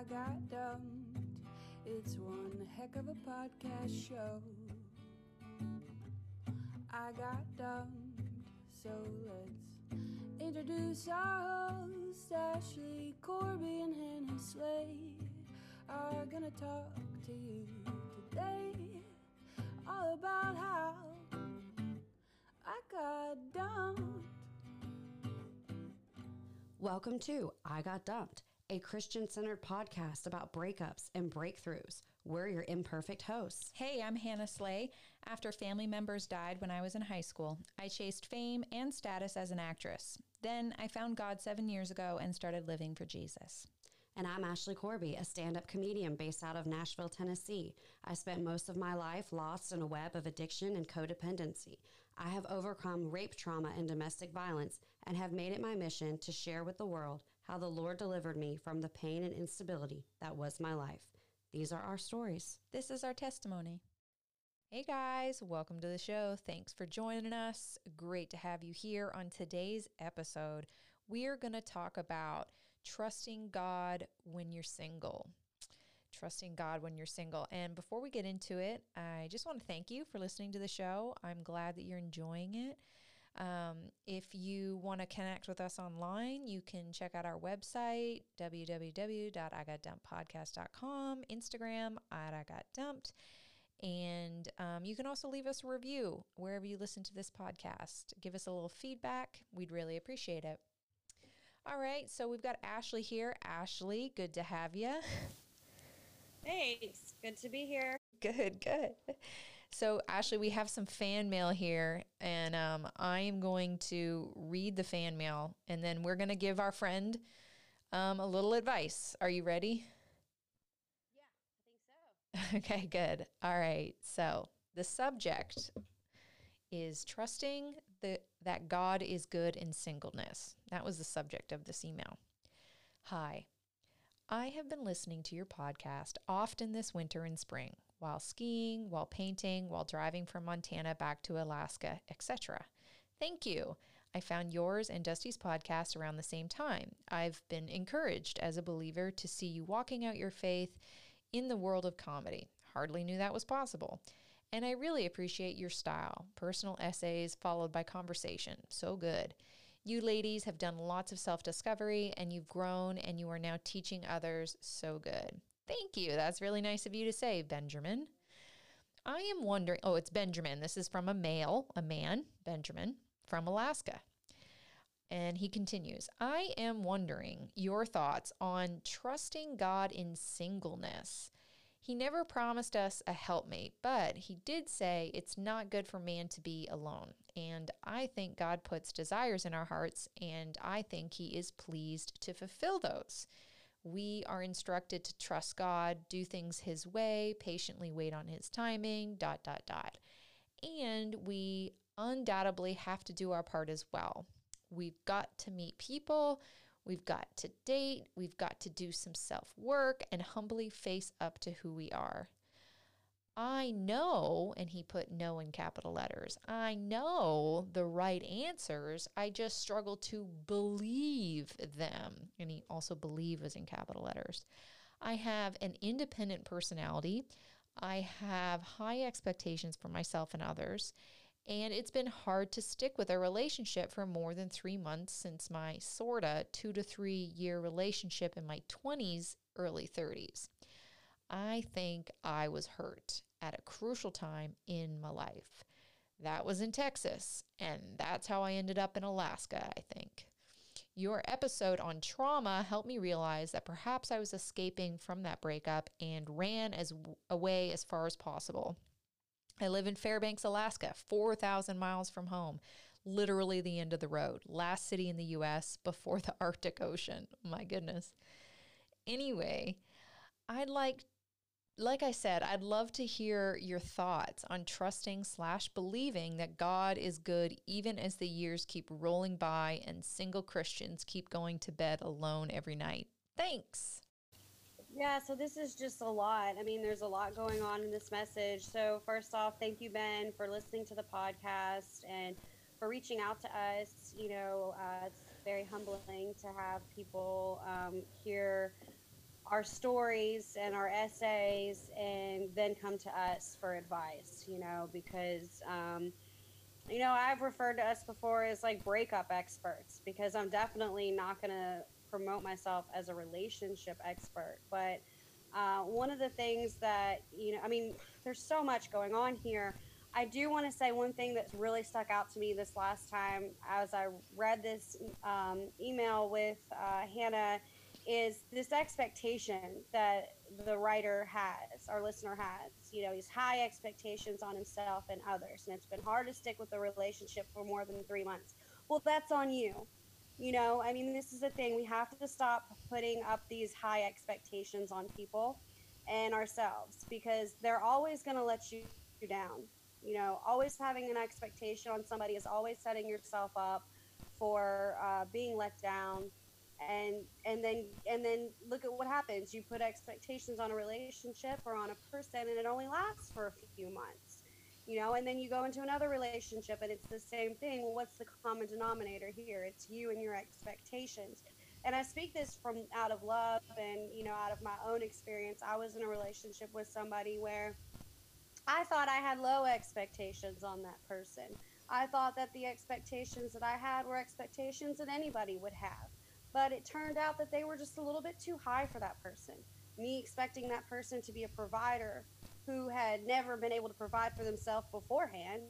I got dumped. It's one heck of a podcast show. I got dumped, so let's introduce our host, Ashley Corby and Hannah Slay are gonna talk to you today all about how I got dumped. Welcome to I Got Dumped, a Christian centered podcast about breakups and breakthroughs. We're your imperfect hosts. Hey, I'm Hannah Slay. After family members died when I was in high school, I chased fame and status as an actress. Then I found God seven years ago and started living for Jesus. And I'm Ashley Corby, a stand up comedian based out of Nashville, Tennessee. I spent most of my life lost in a web of addiction and codependency. I have overcome rape trauma and domestic violence and have made it my mission to share with the world how the Lord delivered me from the pain and instability that was my life. These are our stories. This is our testimony. Hey guys, welcome to the show. Thanks for joining us. Great to have you here on today's episode. We are going to talk about trusting God when you're single. Trusting God when you're single. And before we get into it, I just want to thank you for listening to the show. I'm glad that you're enjoying it. Um, if you want to connect with us online, you can check out our website, www.igotdumppodcast.com, Instagram I Got Dumped. And um, you can also leave us a review wherever you listen to this podcast. Give us a little feedback. We'd really appreciate it. All right, so we've got Ashley here. Ashley, good to have you. Thanks. Good to be here. Good, good. So, Ashley, we have some fan mail here, and um, I am going to read the fan mail, and then we're going to give our friend um, a little advice. Are you ready? Yeah, I think so. Okay, good. All right. So, the subject is trusting the, that God is good in singleness. That was the subject of this email. Hi. I have been listening to your podcast often this winter and spring, while skiing, while painting, while driving from Montana back to Alaska, etc. Thank you. I found yours and Dusty's podcast around the same time. I've been encouraged as a believer to see you walking out your faith in the world of comedy. Hardly knew that was possible. And I really appreciate your style personal essays followed by conversation. So good. You ladies have done lots of self discovery and you've grown and you are now teaching others. So good. Thank you. That's really nice of you to say, Benjamin. I am wondering, oh, it's Benjamin. This is from a male, a man, Benjamin, from Alaska. And he continues, I am wondering your thoughts on trusting God in singleness. He never promised us a helpmate, but he did say it's not good for man to be alone. And I think God puts desires in our hearts, and I think he is pleased to fulfill those. We are instructed to trust God, do things his way, patiently wait on his timing, dot, dot, dot. And we undoubtedly have to do our part as well. We've got to meet people. We've got to date, we've got to do some self work and humbly face up to who we are. I know, and he put no in capital letters, I know the right answers. I just struggle to believe them. And he also believe is in capital letters. I have an independent personality. I have high expectations for myself and others. And it's been hard to stick with a relationship for more than three months since my sorta two to three year relationship in my 20s, early 30s. I think I was hurt at a crucial time in my life. That was in Texas, and that's how I ended up in Alaska, I think. Your episode on trauma helped me realize that perhaps I was escaping from that breakup and ran as away as far as possible. I live in Fairbanks, Alaska, 4,000 miles from home, literally the end of the road, last city in the US before the Arctic Ocean. My goodness. Anyway, I'd like like I said, I'd love to hear your thoughts on trusting slash believing that God is good even as the years keep rolling by and single Christians keep going to bed alone every night. Thanks. Yeah, so this is just a lot. I mean, there's a lot going on in this message. So, first off, thank you, Ben, for listening to the podcast and for reaching out to us. You know, uh, it's very humbling to have people um, hear our stories and our essays and then come to us for advice, you know, because, um, you know, I've referred to us before as like breakup experts because I'm definitely not going to promote myself as a relationship expert. But uh, one of the things that, you know, I mean, there's so much going on here. I do want to say one thing that's really stuck out to me this last time as I read this um, email with uh, Hannah is this expectation that the writer has, our listener has. You know, he's high expectations on himself and others, and it's been hard to stick with a relationship for more than three months. Well, that's on you. You know, I mean, this is the thing. We have to stop putting up these high expectations on people and ourselves because they're always going to let you down. You know, always having an expectation on somebody is always setting yourself up for uh, being let down and and then and then look at what happens. You put expectations on a relationship or on a person and it only lasts for a few months you know and then you go into another relationship and it's the same thing. Well what's the common denominator here? It's you and your expectations. And i speak this from out of love and you know out of my own experience. I was in a relationship with somebody where i thought i had low expectations on that person. I thought that the expectations that i had were expectations that anybody would have but it turned out that they were just a little bit too high for that person. Me expecting that person to be a provider who had never been able to provide for themselves beforehand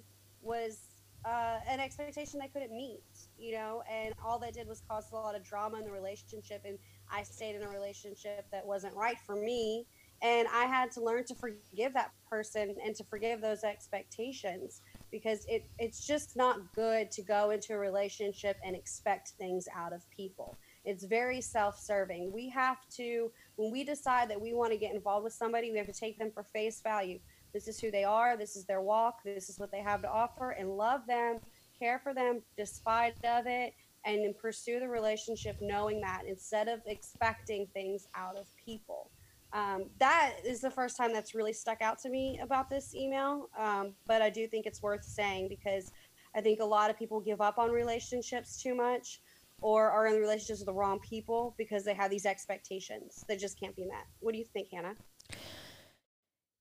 was uh, an expectation they couldn't meet, you know, and all that did was cause a lot of drama in the relationship. And I stayed in a relationship that wasn't right for me. And I had to learn to forgive that person and to forgive those expectations because it, it's just not good to go into a relationship and expect things out of people. It's very self serving. We have to, when we decide that we want to get involved with somebody, we have to take them for face value. This is who they are, this is their walk, this is what they have to offer, and love them, care for them despite of it, and pursue the relationship knowing that instead of expecting things out of people. Um, that is the first time that's really stuck out to me about this email. Um, but I do think it's worth saying because I think a lot of people give up on relationships too much or are in relationships with the wrong people because they have these expectations that just can't be met. What do you think, Hannah?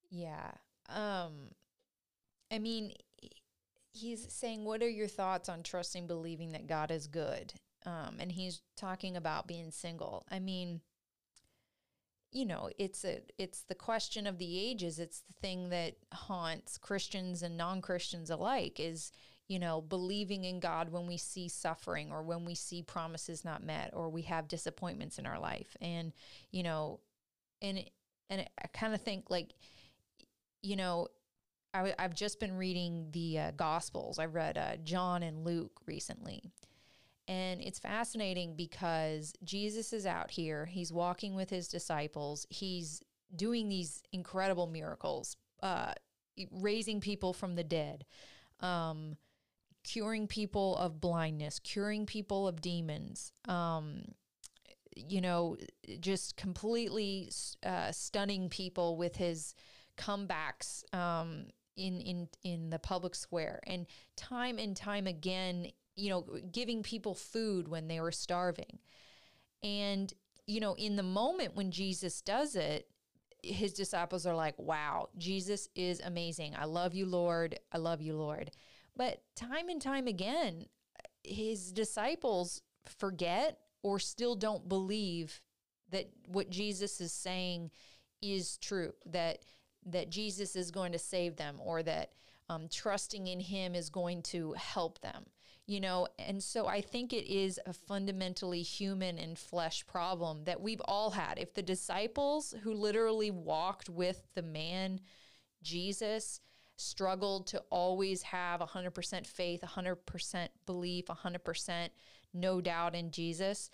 Yeah. Um I mean he's saying what are your thoughts on trusting believing that God is good? Um and he's talking about being single. I mean you know, it's a it's the question of the ages. It's the thing that haunts Christians and non-Christians alike is you know, believing in God when we see suffering or when we see promises not met or we have disappointments in our life. And, you know, and, and I kind of think like, you know, I, have just been reading the uh, Gospels. I read uh, John and Luke recently. And it's fascinating because Jesus is out here. He's walking with his disciples. He's doing these incredible miracles, uh, raising people from the dead. Um, curing people of blindness, curing people of demons, um, you know, just completely uh, stunning people with his comebacks um, in in in the public square, and time and time again, you know, giving people food when they were starving, and you know, in the moment when Jesus does it, his disciples are like, "Wow, Jesus is amazing. I love you, Lord. I love you, Lord." But time and time again, his disciples forget or still don't believe that what Jesus is saying is true, that that Jesus is going to save them or that um, trusting in him is going to help them you know? And so i think it is a fundamentally human and flesh problem that we've all had. If the disciples who literally walked with the man jesus struggled to always have 100% faith, 100% belief, 100% no doubt in Jesus,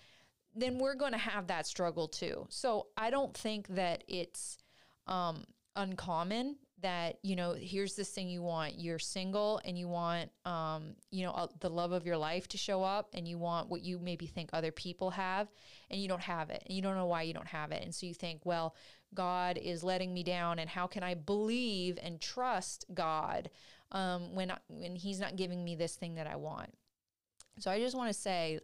then we're going to have that struggle too. So I don't think that it's um, uncommon that you know here's this thing you want. You're single and you want um you know uh, the love of your life to show up and you want what you maybe think other people have and you don't have it. And you don't know why you don't have it. And so you think well God is letting me down and how can I believe and trust God um, when when He's not giving me this thing that I want. So I just want to say,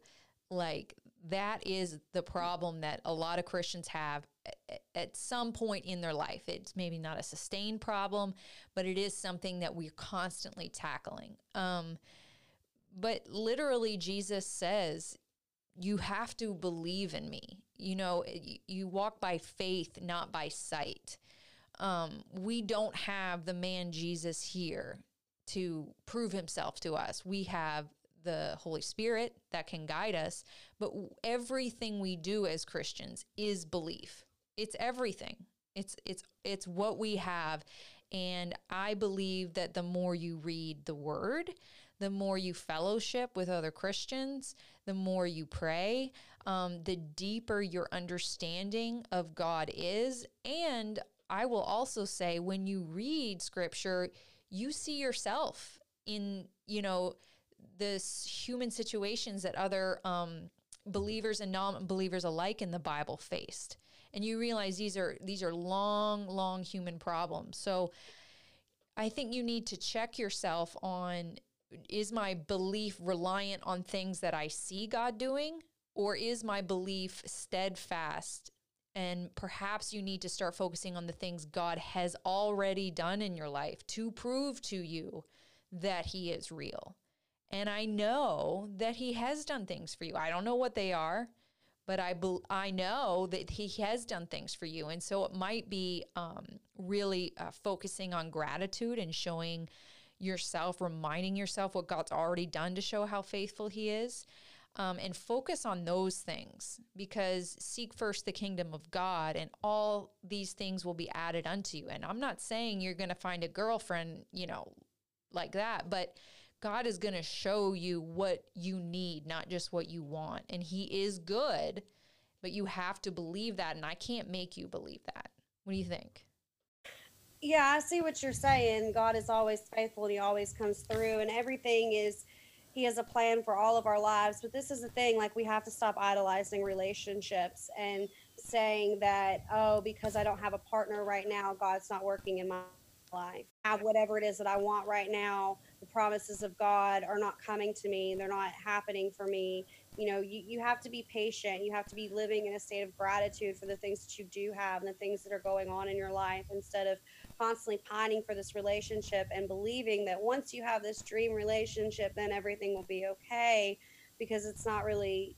like that is the problem that a lot of Christians have at some point in their life. It's maybe not a sustained problem, but it is something that we're constantly tackling. Um, but literally, Jesus says, You have to believe in me. You know, you walk by faith, not by sight. Um, we don't have the man Jesus here to prove himself to us. We have the Holy Spirit that can guide us, but everything we do as Christians is belief. It's everything. It's it's it's what we have and I believe that the more you read the word, the more you fellowship with other Christians, the more you pray, um, the deeper your understanding of God is. And I will also say, when you read scripture, you see yourself in, you know, this human situations that other um, believers and non-believers alike in the Bible faced and you realize these are these are long long human problems so i think you need to check yourself on is my belief reliant on things that i see god doing or is my belief steadfast? And perhaps you need to start focusing on the things god has already done in your life to prove to you that he is real. And i know that he has done things for you. I don't know what they are but I be, I know that He has done things for you, and so it might be um, really uh, focusing on gratitude and showing yourself, reminding yourself what God's already done to show how faithful He is. Um, and focus on those things because seek first the kingdom of God and all these things will be added unto you. And I'm not saying you're going to find a girlfriend, you know, like that, but God is going to show you what you need, not just what you want. And He is good, but you have to believe that. And I can't make you believe that. What do you think? Yeah, I see what you're saying. God is always faithful and He always comes through, and everything is. He has a plan for all of our lives, but this is the thing like, we have to stop idolizing relationships and saying that, oh, because I don't have a partner right now, God's not working in my life. Have whatever it is that I want right now the promises of God are not coming to me, they're not happening for me. You know, you, you have to be patient. You have to be living in a state of gratitude for the things that you do have and the things that are going on in your life instead of constantly pining for this relationship and believing that once you have this dream relationship, then everything will be okay because it's not really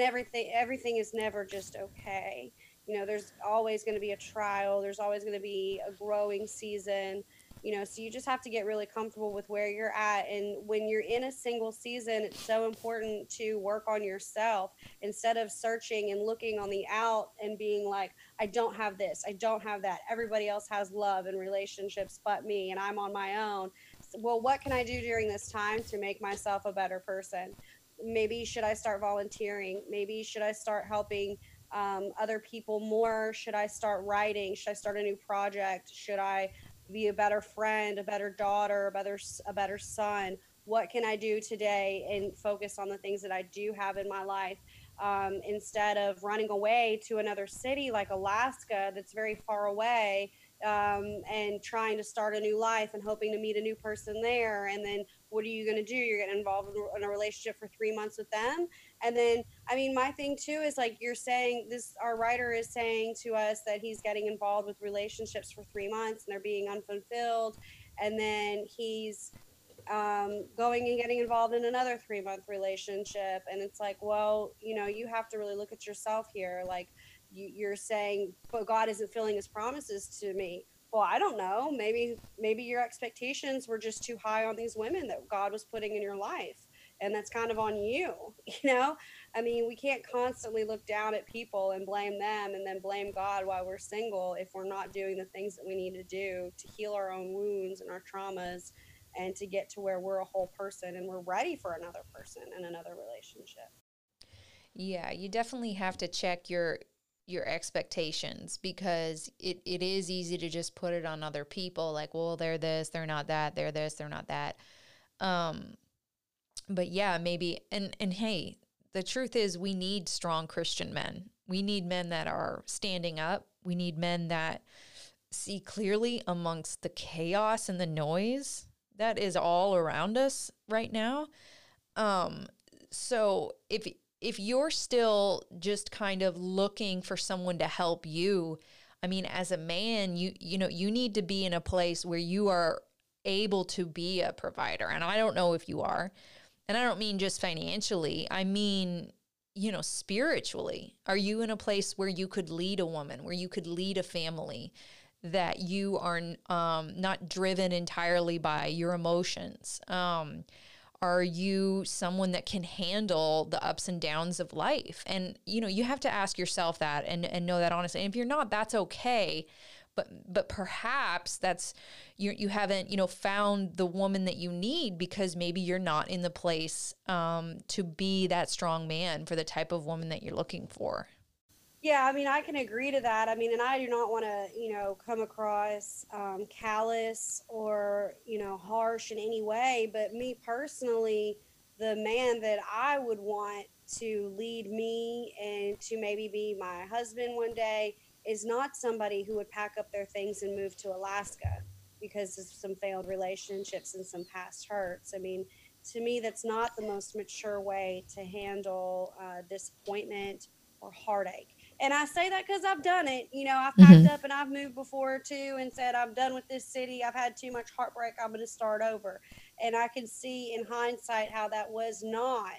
everything everything is never just okay. You know there's always going to be a trial there's always going to be a growing season you know so you just have to get really comfortable with where you're at. And when you're in a single season it's so important to work on yourself instead of searching and looking on the out and being like i don't have this. I don't have that. Everybody else has love and relationships but me and i'm on my own. Well what can i do during this time to make myself a better person? Maybe should i start volunteering? Maybe should i start helping um, other people more? Should i start writing? Should i start a new project? Should i be a better friend, a better daughter, a better a better son. What can I do today and focus on the things that I do have in my life um, instead of running away to another city like Alaska that's very far away um, and trying to start a new life and hoping to meet a new person there and then what are you going to do? You're getting involved in a relationship for three months with them. And then, I mean, my thing too is like you're saying this, our writer is saying to us that he's getting involved with relationships for three months and they're being unfulfilled. And then he's um, going and getting involved in another three month relationship. And it's like, well, you know, you have to really look at yourself here. Like, you, you're saying, but God isn't filling his promises to me well i don't know maybe maybe your expectations were just too high on these women that god was putting in your life and that's kind of on you you know? I mean we can't constantly look down at people and blame them and then blame god while we're single if we're not doing the things that we need to do to heal our own wounds and our traumas and to get to where we're a whole person and we're ready for another person and another relationship. Yeah you definitely have to check your your expectations because it, it is easy to just put it on other people like well they're this they're not that they're this they're not that. Um but yeah maybe and and hey the truth is we need strong christian men we need men that are standing up we need men that see clearly amongst the chaos and the noise that is all around us right now um so if if you're still just kind of looking for someone to help you, I mean, as a man, you you know, you need to be in a place where you are able to be a provider. And I don't know if you are. And I don't mean just financially. I mean, you know, spiritually. Are you in a place where you could lead a woman, where you could lead a family? That you are um, not driven entirely by your emotions. Um, are you someone that can handle the ups and downs of life? And you know, you have to ask yourself that and and know that honestly. And if you're not, that's okay. But but perhaps that's you you haven't you know found the woman that you need because maybe you're not in the place um, to be that strong man for the type of woman that you're looking for. Yeah, I mean, I can agree to that. I mean, and I do not want to, you know, come across um, callous or, you know, harsh in any way. But me personally, the man that I would want to lead me and to maybe be my husband one day is not somebody who would pack up their things and move to Alaska because of some failed relationships and some past hurts. I mean, to me, that's not the most mature way to handle uh, disappointment or heartache and I say that because I've done it. You know, I've packed mm-hmm. up and I've moved before too and said, I'm done with this city. I've had too much heartbreak. I'm going to start over. And I can see in hindsight how that was not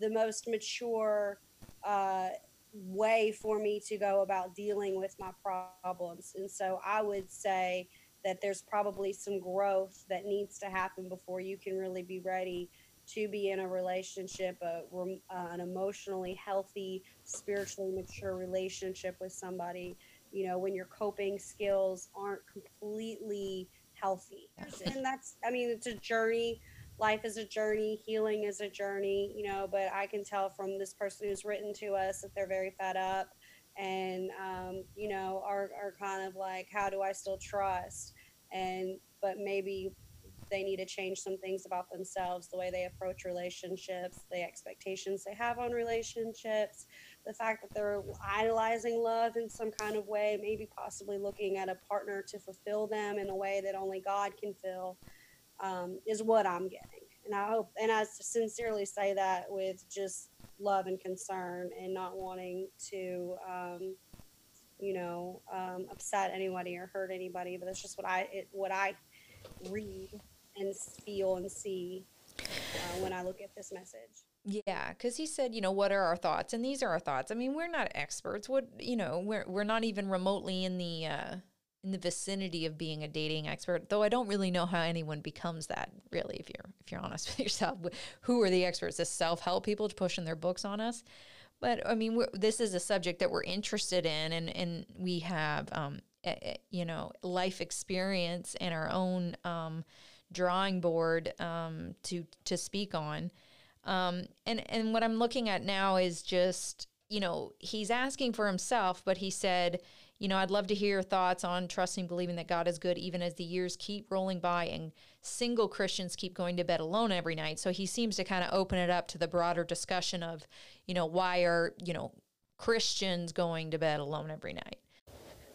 the most mature uh, way for me to go about dealing with my problems. And so I would say that there's probably some growth that needs to happen before you can really be ready to be in a relationship, a, uh, an emotionally healthy, spiritually mature relationship with somebody, you know, when your coping skills aren't completely healthy. And that's, I mean, it's a journey. Life is a journey, healing is a journey, you know, but I can tell from this person who's written to us that they're very fed up and, um, you know, are, are kind of like, how do I still trust? And, but maybe they need to change some things about themselves, the way they approach relationships, the expectations they have on relationships, the fact that they're idolizing love in some kind of way, maybe possibly looking at a partner to fulfill them in a way that only God can fill, um, is what I'm getting. And I hope, and I sincerely say that with just love and concern and not wanting to, um, you know, um, upset anybody or hurt anybody. But that's just what I, it, what I read and feel and see uh, when I look at this message. Yeah, because he said, you know, what are our thoughts? And these are our thoughts. I mean, we're not experts. What you know, we're we're not even remotely in the uh, in the vicinity of being a dating expert. Though I don't really know how anyone becomes that. Really, if you're if you're honest with yourself, who are the experts? The self help people pushing their books on us. But I mean, this is a subject that we're interested in, and and we have, um, you know, life experience and our own. Um, drawing board um, to to speak on. Um, and and what I'm looking at now is just you know he's asking for himself, but he said, you know, I'd love to hear your thoughts on trusting, believing that God is good, even as the years keep rolling by and single Christians keep going to bed alone every night. So he seems to kind of open it up to the broader discussion of, you know, why are you know Christians going to bed alone every night?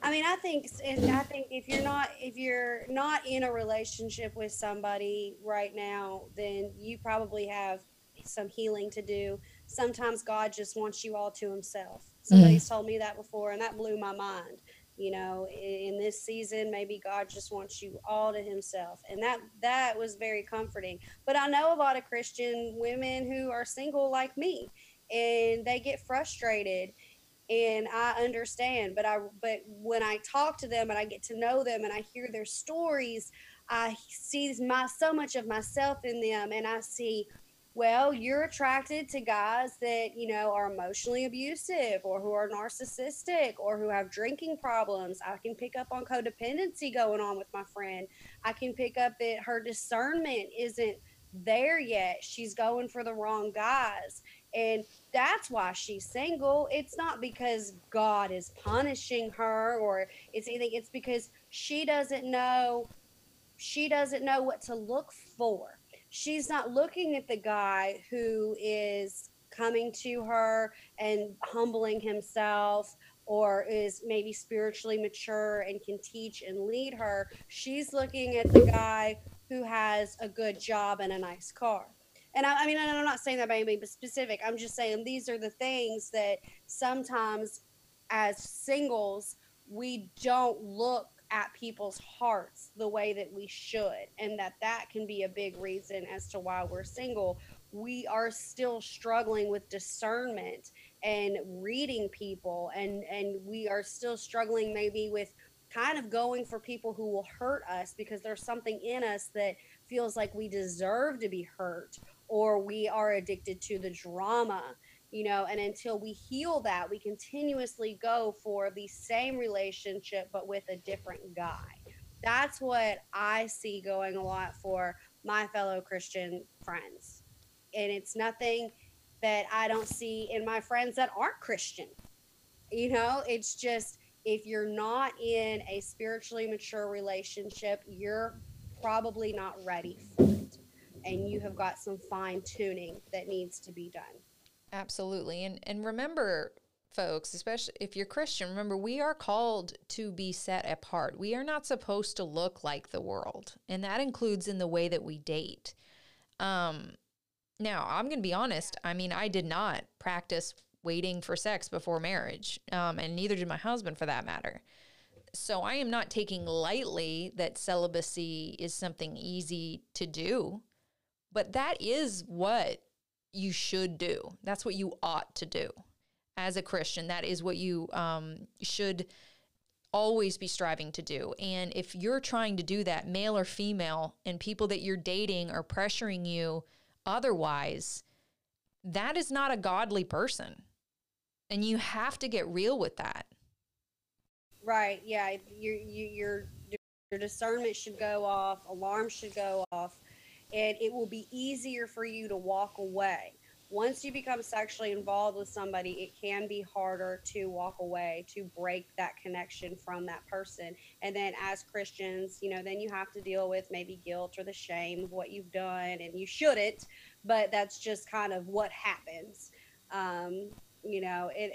I mean, I think, I think if you're not if you're not in a relationship with somebody right now, then you probably have some healing to do. Sometimes God just wants you all to Himself. Somebody's mm-hmm. told me that before, and that blew my mind. You know, in, in this season, maybe God just wants you all to Himself, and that that was very comforting. But I know a lot of Christian women who are single like me, and they get frustrated and I understand. But I but when I talk to them and I get to know them and I hear their stories, I see my so much of myself in them, and I see. Well, you're attracted to guys that, you know, are emotionally abusive or who are narcissistic or who have drinking problems. I can pick up on codependency going on with my friend. I can pick up that her discernment isn't there yet. She's going for the wrong guys. And that's why she's single. It's not because God is punishing her or it's anything. It's because she doesn't know she doesn't know what to look for. She's not looking at the guy who is coming to her and humbling himself or is maybe spiritually mature and can teach and lead her. She's looking at the guy who has a good job and a nice car. and I, I mean, I'm not saying that by any specific. I'm just saying these are the things that sometimes, as singles, we don't look at people's hearts the way that we should, and that that can be a big reason as to why we're single. We are still struggling with discernment and reading people, and and we are still struggling maybe with kind of going for people who will hurt us because there's something in us that feels like we deserve to be hurt or we are addicted to the drama you know and until we heal that we continuously go for the same relationship but with a different guy. That's what i see going a lot for my fellow christian friends. And it's nothing that i don't see in my friends that aren't christian. You know it's just if you're not in a spiritually mature relationship you're probably not ready for it. And you have got some fine tuning that needs to be done. Absolutely. And and remember folks, especially if you're Christian, remember we are called to be set apart. We are not supposed to look like the world, and that includes in the way that we date. Um now, I'm going to be honest. I mean, I did not practice waiting for sex before marriage, um, and neither did my husband for that matter. So I am not taking lightly that celibacy is something easy to do. But that is what you should do. That's what you ought to do as a Christian. That is what you um, should always be striving to do. And if you're trying to do that, male or female, and people that you're dating are pressuring you otherwise, that is not a godly person. And you have to get real with that. Right. Yeah. Your, your, your discernment should go off, alarm should go off and it will be easier for you to walk away. Once you become sexually involved with somebody, it can be harder to walk away, to break that connection from that person. And then, as Christians, you know, then you have to deal with maybe guilt or the shame of what you've done, and you shouldn't, but that's just kind of what happens. Um, you know, it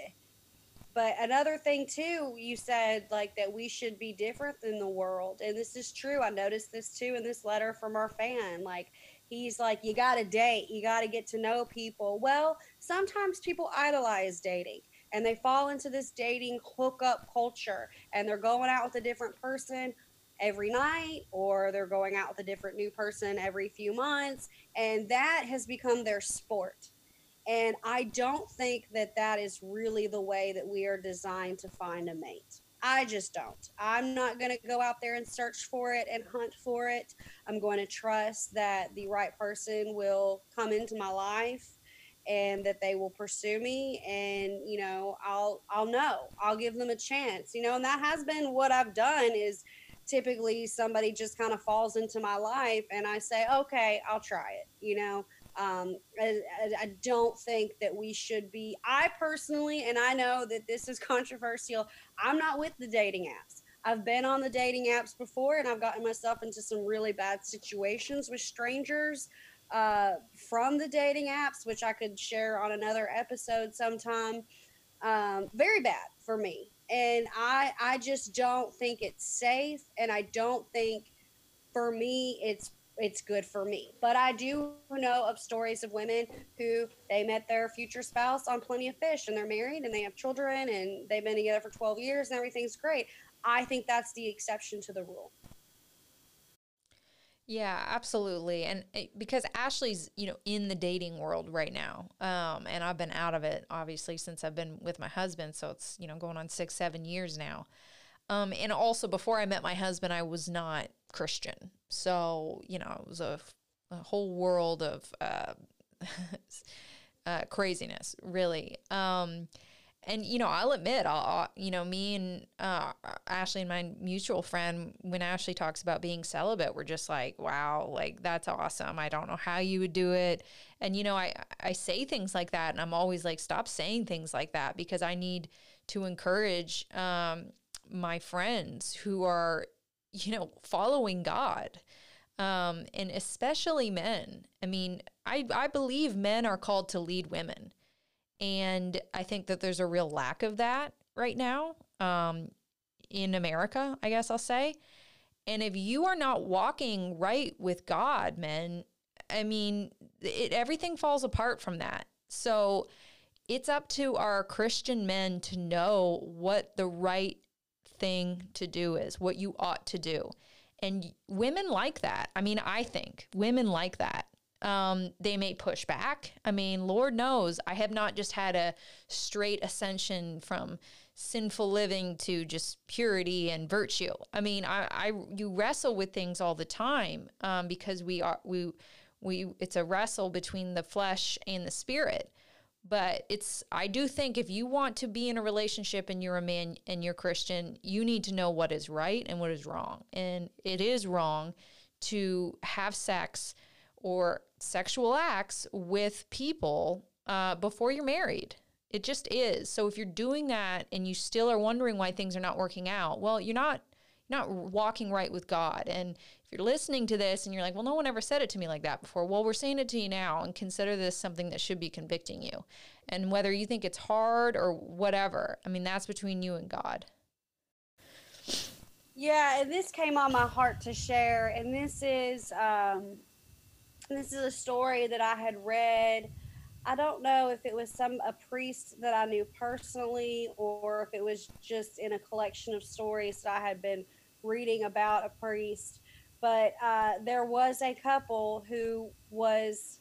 but another thing too, you said like that we should be different than the world. And this is true. I noticed this too in this letter from our fan. Like he's like, you got to date, you got to get to know people. Well, sometimes people idolize dating and they fall into this dating hookup culture and they're going out with a different person every night or they're going out with a different new person every few months. And that has become their sport and I don't think that that is really the way that we are designed to find a mate. I just don't. I'm not going to go out there and search for it and hunt for it. I'm going to trust that the right person will come into my life and that they will pursue me and you know I'll I'll know. I'll give them a chance. You know, and that has been what I've done is typically somebody just kind of falls into my life and I say, "Okay, I'll try it." You know, um, I, I, don't think that we should be. I personally, and I know that this is controversial, I'm not with the dating apps. I've been on the dating apps before and I've gotten myself into some really bad situations with strangers uh, from the dating apps, which I could share on another episode sometime. Um, very bad for me. And I, I just don't think it's safe. And I don't think for me it's it's good for me. But I do know of stories of women who they met their future spouse on Plenty of Fish and they're married and they have children and they've been together for 12 years and everything's great. I think that's the exception to the rule. Yeah, absolutely. And it, because Ashley's, you know, in the dating world right now. Um, and I've been out of it obviously since I've been with my husband. So it's, you know, going on six, seven years now. Um, and also before I met my husband, I was not Christian. So, you know, it was a, a whole world of uh, uh, craziness, really. Um, and you know, I'll admit, I'll, you know, me and uh, Ashley and my mutual friend, when Ashley talks about being celibate, we're just like, wow, like that's awesome. I don't know how you would do it. And you know, I I say things like that, and I'm always like, stop saying things like that because I need to encourage um, my friends who are you know, following God. Um, and especially men. I mean, I, I believe men are called to lead women. And I think that there's a real lack of that right now um, in America, I guess I'll say. And if you are not walking right with God, men, I mean, it, everything falls apart from that. So it's up to our Christian men to know what the right thing to do is, what you ought to do. And women like that. I mean, I think women like that. Um, they may push back. I mean, Lord knows I have not just had a straight ascension from sinful living to just purity and virtue. I mean, I, I you wrestle with things all the time um, because we are we we it's a wrestle between the flesh and the spirit. But it's I do think if you want to be in a relationship and you're a man and you're Christian, you need to know what is right and what is wrong. And it is wrong to have sex or sexual acts with people uh, before you're married. It just is. So if you're doing that and you still are wondering why things are not working out, well, you're not you're not walking right with God. And if you're listening to this and you're like, well, no one ever said it to me like that before, well, we're saying it to you now and consider this something that should be convicting you. And whether you think it's hard or whatever, I mean, that's between you and God. Yeah, and this came on my heart to share, and this is um, this is a story that I had read. I don't know if it was some a priest that I knew personally, or if it was just in a collection of stories that I had been reading about a priest. But uh, there was a couple who was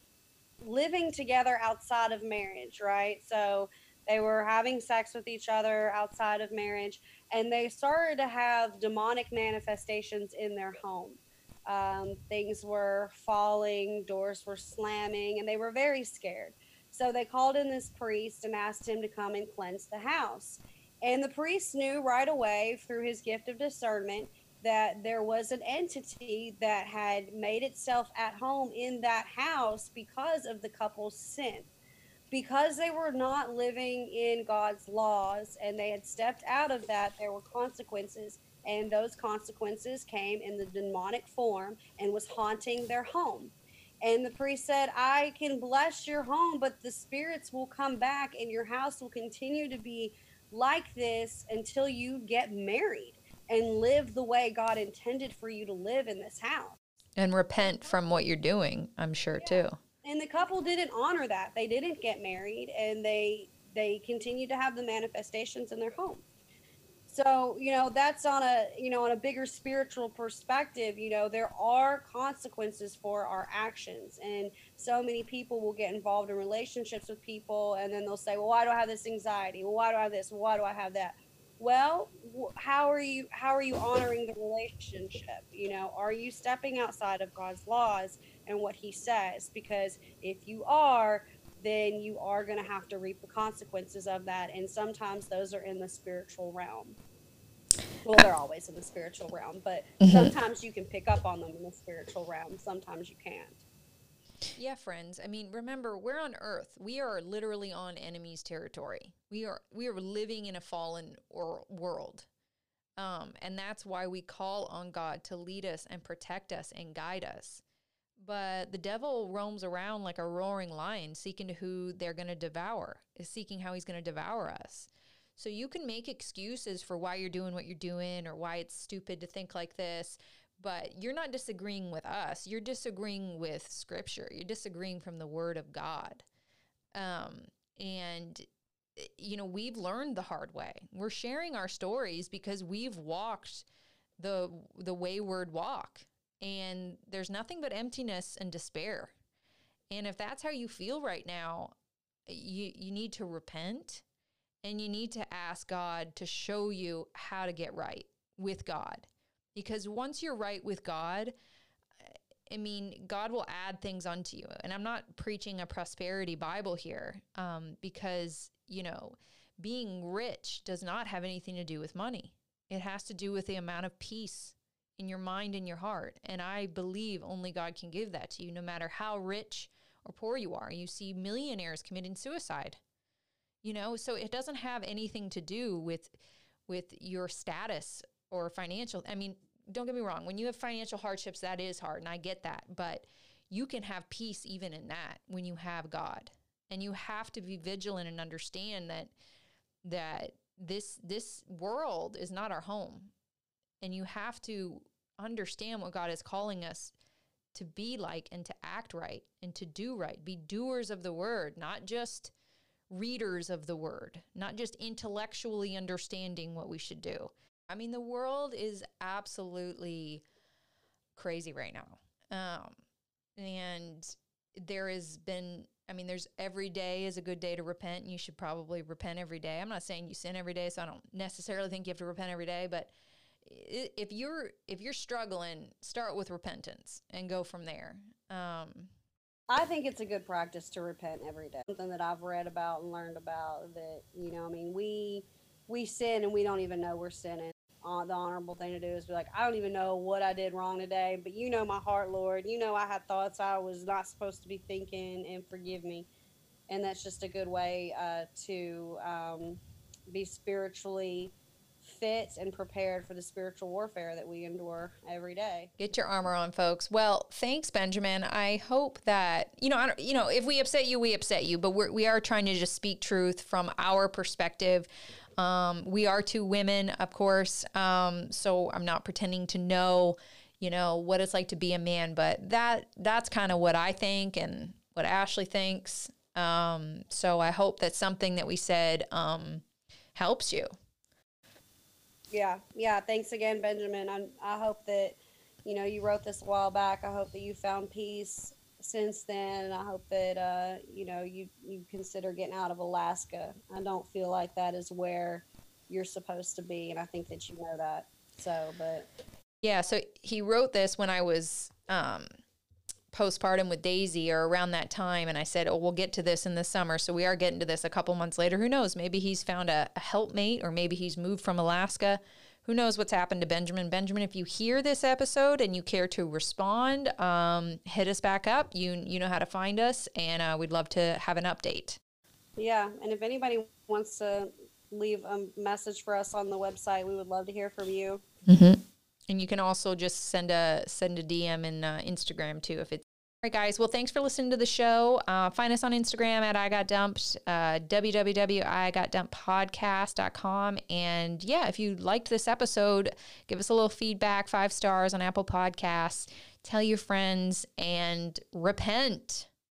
living together outside of marriage, right? So they were having sex with each other outside of marriage, and they started to have demonic manifestations in their home. Um, things were falling, doors were slamming, and they were very scared. So they called in this priest and asked him to come and cleanse the house. And the priest knew right away through his gift of discernment that there was an entity that had made itself at home in that house because of the couple's sin. Because they were not living in God's laws and they had stepped out of that, there were consequences. And those consequences came in the demonic form and was haunting their home. And the priest said, I can bless your home, but the spirits will come back and your house will continue to be like this until you get married and live the way God intended for you to live in this house. And repent from what you're doing, I'm sure yeah. too. And the couple didn't honor that. They didn't get married and they they continued to have the manifestations in their home. So, you know, that's on a, you know, on a bigger spiritual perspective, you know, there are consequences for our actions. And so many people will get involved in relationships with people and then they'll say, "Well, why do I have this anxiety? Well, why do I have this? Why do I have that?" Well how are you how are you honoring the relationship? You know are you stepping outside of god's laws and what he says? Because if you are then you are going to have to reap the consequences of that and sometimes those are in the spiritual realm. Well they're always in the spiritual realm but mm-hmm. sometimes you can pick up on them in the spiritual realm sometimes you can't yeah, friends. I mean, remember, we're on Earth. We are literally on enemy's territory. We are we are living in a fallen or world. Um, and that's why we call on God to lead us and protect us and guide us. But the devil roams around like a roaring lion, seeking who they're going to devour, is seeking how he's going to devour us. So you can make excuses for why you're doing what you're doing or why it's stupid to think like this but you're not disagreeing with us. You're disagreeing with scripture. You're disagreeing from the word of God. Um, and, you know, we've learned the hard way. We're sharing our stories because we've walked the, the wayward walk. And there's nothing but emptiness and despair. And if that's how you feel right now, you, you need to repent and you need to ask God to show you how to get right with God because once you're right with God, I mean, God will add things unto you. And I'm not preaching a prosperity Bible here um, because, you know, being rich does not have anything to do with money. It has to do with the amount of peace in your mind and your heart. And I believe only God can give that to you, no matter how rich or poor you are. You see millionaires committing suicide. You know, so it doesn't have anything to do with with your status or financial. I mean, don't get me wrong, when you have financial hardships, that is hard, and I get that. But you can have peace even in that when you have God. And you have to be vigilant and understand that that this this world is not our home. And you have to understand what God is calling us to be like and to act right and to do right. Be doers of the word, not just readers of the word, not just intellectually understanding what we should do. I mean, the world is absolutely crazy right now. Um, and there has been, I mean, there's every day is a good day to repent. And you should probably repent every day. I'm not saying you sin every day, so I don't necessarily think you have to repent every day, but if you're if you're struggling, start with repentance and go from there. Um, I think it's a good practice to repent every day. Something that I've read about and learned about that you know, I mean, we we sin and we don't even know we're sinning. Uh, the honorable thing to do is be like, I don't even know what I did wrong today, but you know my heart, Lord. You know I had thoughts I was not supposed to be thinking, and forgive me. And that's just a good way uh, to um, be spiritually fit and prepared for the spiritual warfare that we endure every day. Get your armor on, folks. Well, thanks, Benjamin. I hope that you know, I don't, you know, if we upset you, we upset you, but we're, we are trying to just speak truth from our perspective. Um, we are two women, of course, um, so I'm not pretending to know, you know, what it's like to be a man, but that that's kind of what I think and what Ashley thinks. Um, so I hope that something that we said um, helps you. Yeah, yeah. Thanks again, Benjamin. I, I hope that, you know, you wrote this a while back. I hope that you found peace since then. I hope that, uh, you know, you, you consider getting out of Alaska. I don't feel like that is where you're supposed to be. And I think that you know that. So, but. Yeah. So he wrote this when I was, um, postpartum with Daisy or around that time. And I said, Oh, we'll get to this in the summer. So we are getting to this a couple months later. Who knows? Maybe he's found a, a helpmate or maybe he's moved from Alaska. Who knows what's happened to Benjamin? Benjamin, if you hear this episode and you care to respond, um, hit us back up. You you know how to find us, and uh, we'd love to have an update. Yeah, and if anybody wants to leave a message for us on the website, we would love to hear from you. Mm-hmm. And you can also just send a send a DM in uh, Instagram too if it's. Right, guys. Well, thanks for listening to the show. Uh, find us on Instagram at I Got Dumped, uh, www.igotdumpedpodcast.com. And yeah, if you liked this episode, give us a little feedback, five stars on Apple Podcasts. Tell your friends and repent.